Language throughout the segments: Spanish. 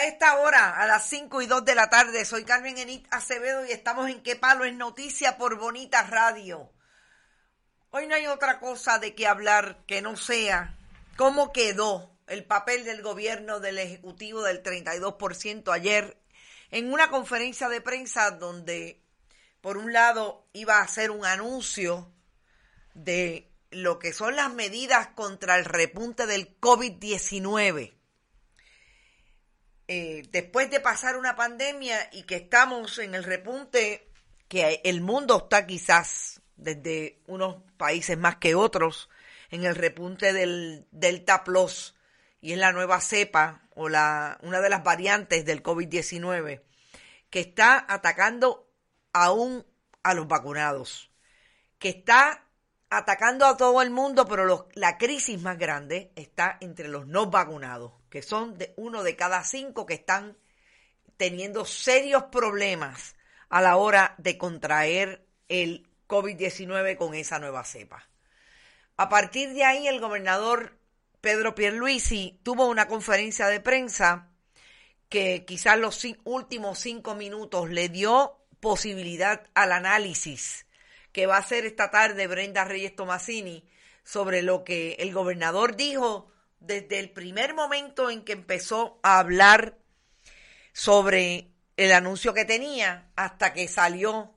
a esta hora, a las 5 y 2 de la tarde, soy Carmen Enit Acevedo y estamos en Qué Palo es Noticia por Bonita Radio. Hoy no hay otra cosa de qué hablar que no sea cómo quedó el papel del gobierno del Ejecutivo del 32% ayer en una conferencia de prensa donde, por un lado, iba a hacer un anuncio de lo que son las medidas contra el repunte del COVID-19 eh, después de pasar una pandemia y que estamos en el repunte, que el mundo está quizás desde unos países más que otros, en el repunte del Delta Plus y en la nueva cepa o la, una de las variantes del COVID-19 que está atacando aún a los vacunados, que está atacando a todo el mundo, pero la crisis más grande está entre los no vacunados que son de uno de cada cinco que están teniendo serios problemas a la hora de contraer el COVID-19 con esa nueva cepa. A partir de ahí, el gobernador Pedro Pierluisi tuvo una conferencia de prensa que quizás los últimos cinco minutos le dio posibilidad al análisis que va a hacer esta tarde Brenda Reyes Tomasini sobre lo que el gobernador dijo desde el primer momento en que empezó a hablar sobre el anuncio que tenía hasta que salió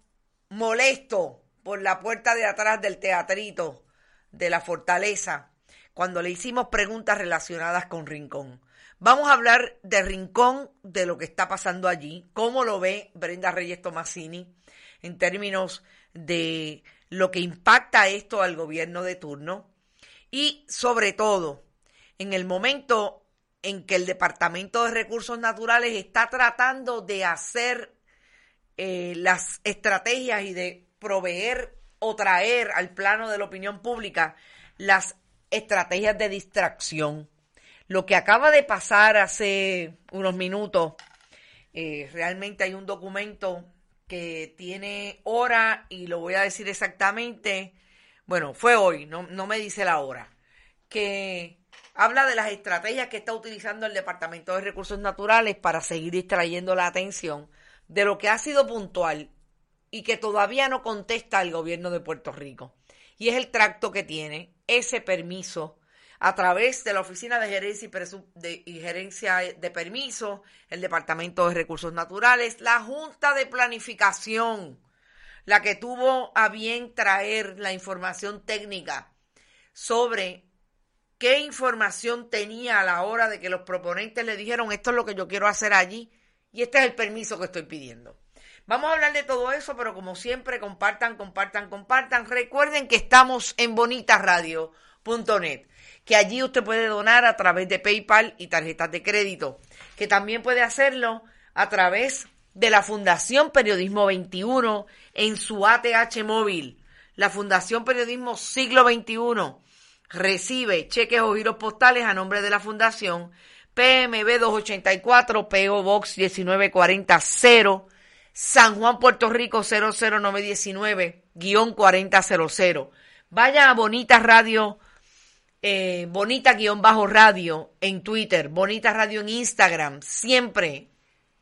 molesto por la puerta de atrás del teatrito de la fortaleza cuando le hicimos preguntas relacionadas con Rincón. Vamos a hablar de Rincón, de lo que está pasando allí, cómo lo ve Brenda Reyes Tomasini en términos de lo que impacta esto al gobierno de turno y sobre todo en el momento en que el Departamento de Recursos Naturales está tratando de hacer eh, las estrategias y de proveer o traer al plano de la opinión pública las estrategias de distracción. Lo que acaba de pasar hace unos minutos, eh, realmente hay un documento que tiene hora y lo voy a decir exactamente, bueno, fue hoy, no, no me dice la hora, que habla de las estrategias que está utilizando el Departamento de Recursos Naturales para seguir distrayendo la atención de lo que ha sido puntual y que todavía no contesta el gobierno de Puerto Rico. Y es el tracto que tiene ese permiso a través de la Oficina de Gerencia y, Gerencia de Permiso, el Departamento de Recursos Naturales, la Junta de Planificación, la que tuvo a bien traer la información técnica sobre qué información tenía a la hora de que los proponentes le dijeron esto es lo que yo quiero hacer allí y este es el permiso que estoy pidiendo. Vamos a hablar de todo eso, pero como siempre, compartan, compartan, compartan. Recuerden que estamos en bonitasradio.net, que allí usted puede donar a través de PayPal y tarjetas de crédito, que también puede hacerlo a través de la Fundación Periodismo 21 en su ATH móvil, la Fundación Periodismo Siglo XXI recibe cheques o giros postales a nombre de la Fundación PMB 284, PO Box 1940 San Juan, Puerto Rico 00919-4000. Vaya a Bonita Radio, eh, Bonita guion bajo radio en Twitter, Bonita Radio en Instagram. Siempre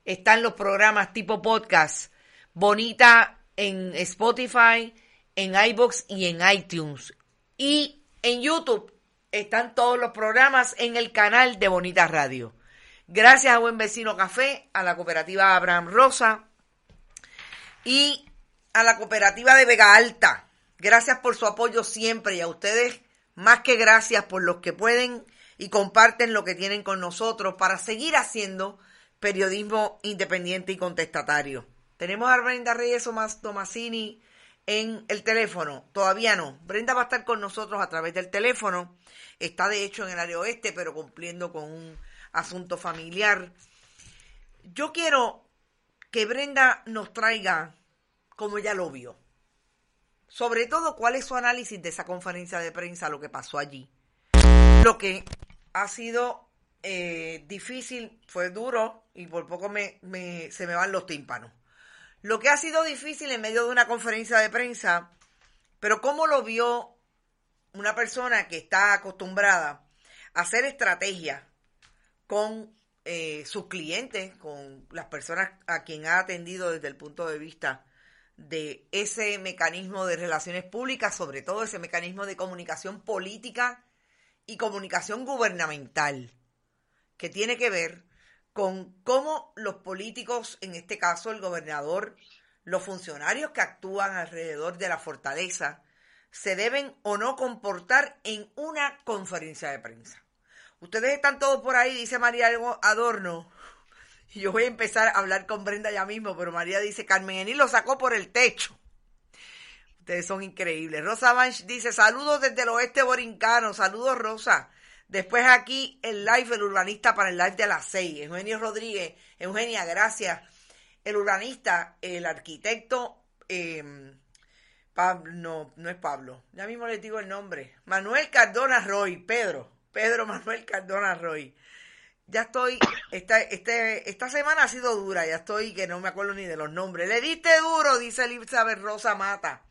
están los programas tipo podcast. Bonita en Spotify, en iBox y en iTunes. Y en YouTube están todos los programas en el canal de Bonita Radio. Gracias a Buen Vecino Café, a la cooperativa Abraham Rosa y a la cooperativa de Vega Alta. Gracias por su apoyo siempre y a ustedes más que gracias por los que pueden y comparten lo que tienen con nosotros para seguir haciendo periodismo independiente y contestatario. Tenemos a Brenda Reyes Tomasini en el teléfono. Todavía no. Brenda va a estar con nosotros a través del teléfono. Está de hecho en el área oeste, pero cumpliendo con un asunto familiar. Yo quiero que Brenda nos traiga como ella lo vio. Sobre todo, cuál es su análisis de esa conferencia de prensa, lo que pasó allí. Lo que ha sido eh, difícil, fue duro y por poco me, se me van los tímpanos. Lo que ha sido difícil en medio de una conferencia de prensa, pero cómo lo vio una persona que está acostumbrada a hacer estrategia con eh, sus clientes, con las personas a quien ha atendido desde el punto de vista de ese mecanismo de relaciones públicas, sobre todo ese mecanismo de comunicación política y comunicación gubernamental, que tiene que ver con cómo los políticos, en este caso el gobernador, los funcionarios que actúan alrededor de la fortaleza, se deben o no comportar en una conferencia de prensa. Ustedes están todos por ahí, dice María Adorno. Y yo voy a empezar a hablar con Brenda ya mismo, pero María dice, Carmen Enil lo sacó por el techo. Ustedes son increíbles. Rosa Banch dice, saludos desde el oeste borincano. Saludos, Rosa. Después aquí el live, el urbanista para el live de las seis. Eugenio Rodríguez. Eugenia, gracias. El urbanista, el arquitecto, eh, Pablo, no, no es Pablo. Ya mismo les digo el nombre. Manuel Cardona Roy. Pedro. Pedro Manuel Cardona Roy. Ya estoy, esta, este, esta semana ha sido dura, ya estoy que no me acuerdo ni de los nombres. Le diste duro, dice Elizabeth Rosa Mata.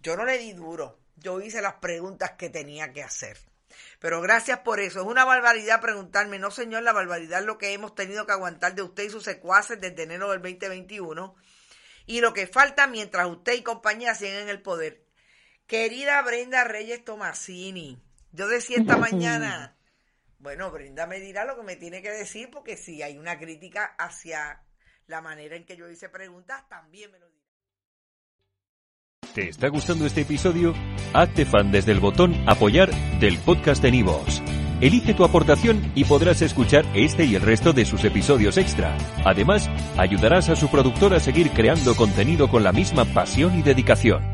Yo no le di duro, yo hice las preguntas que tenía que hacer. Pero gracias por eso. Es una barbaridad preguntarme, no señor, la barbaridad es lo que hemos tenido que aguantar de usted y sus secuaces desde enero del 2021 y lo que falta mientras usted y compañía siguen en el poder. Querida Brenda Reyes Tomasini, yo decía esta mañana, bueno, Brenda me dirá lo que me tiene que decir porque si hay una crítica hacia la manera en que yo hice preguntas, también me lo dirá. ¿Te está gustando este episodio? Hazte fan desde el botón apoyar del podcast de Nivos. Elige tu aportación y podrás escuchar este y el resto de sus episodios extra. Además, ayudarás a su productor a seguir creando contenido con la misma pasión y dedicación.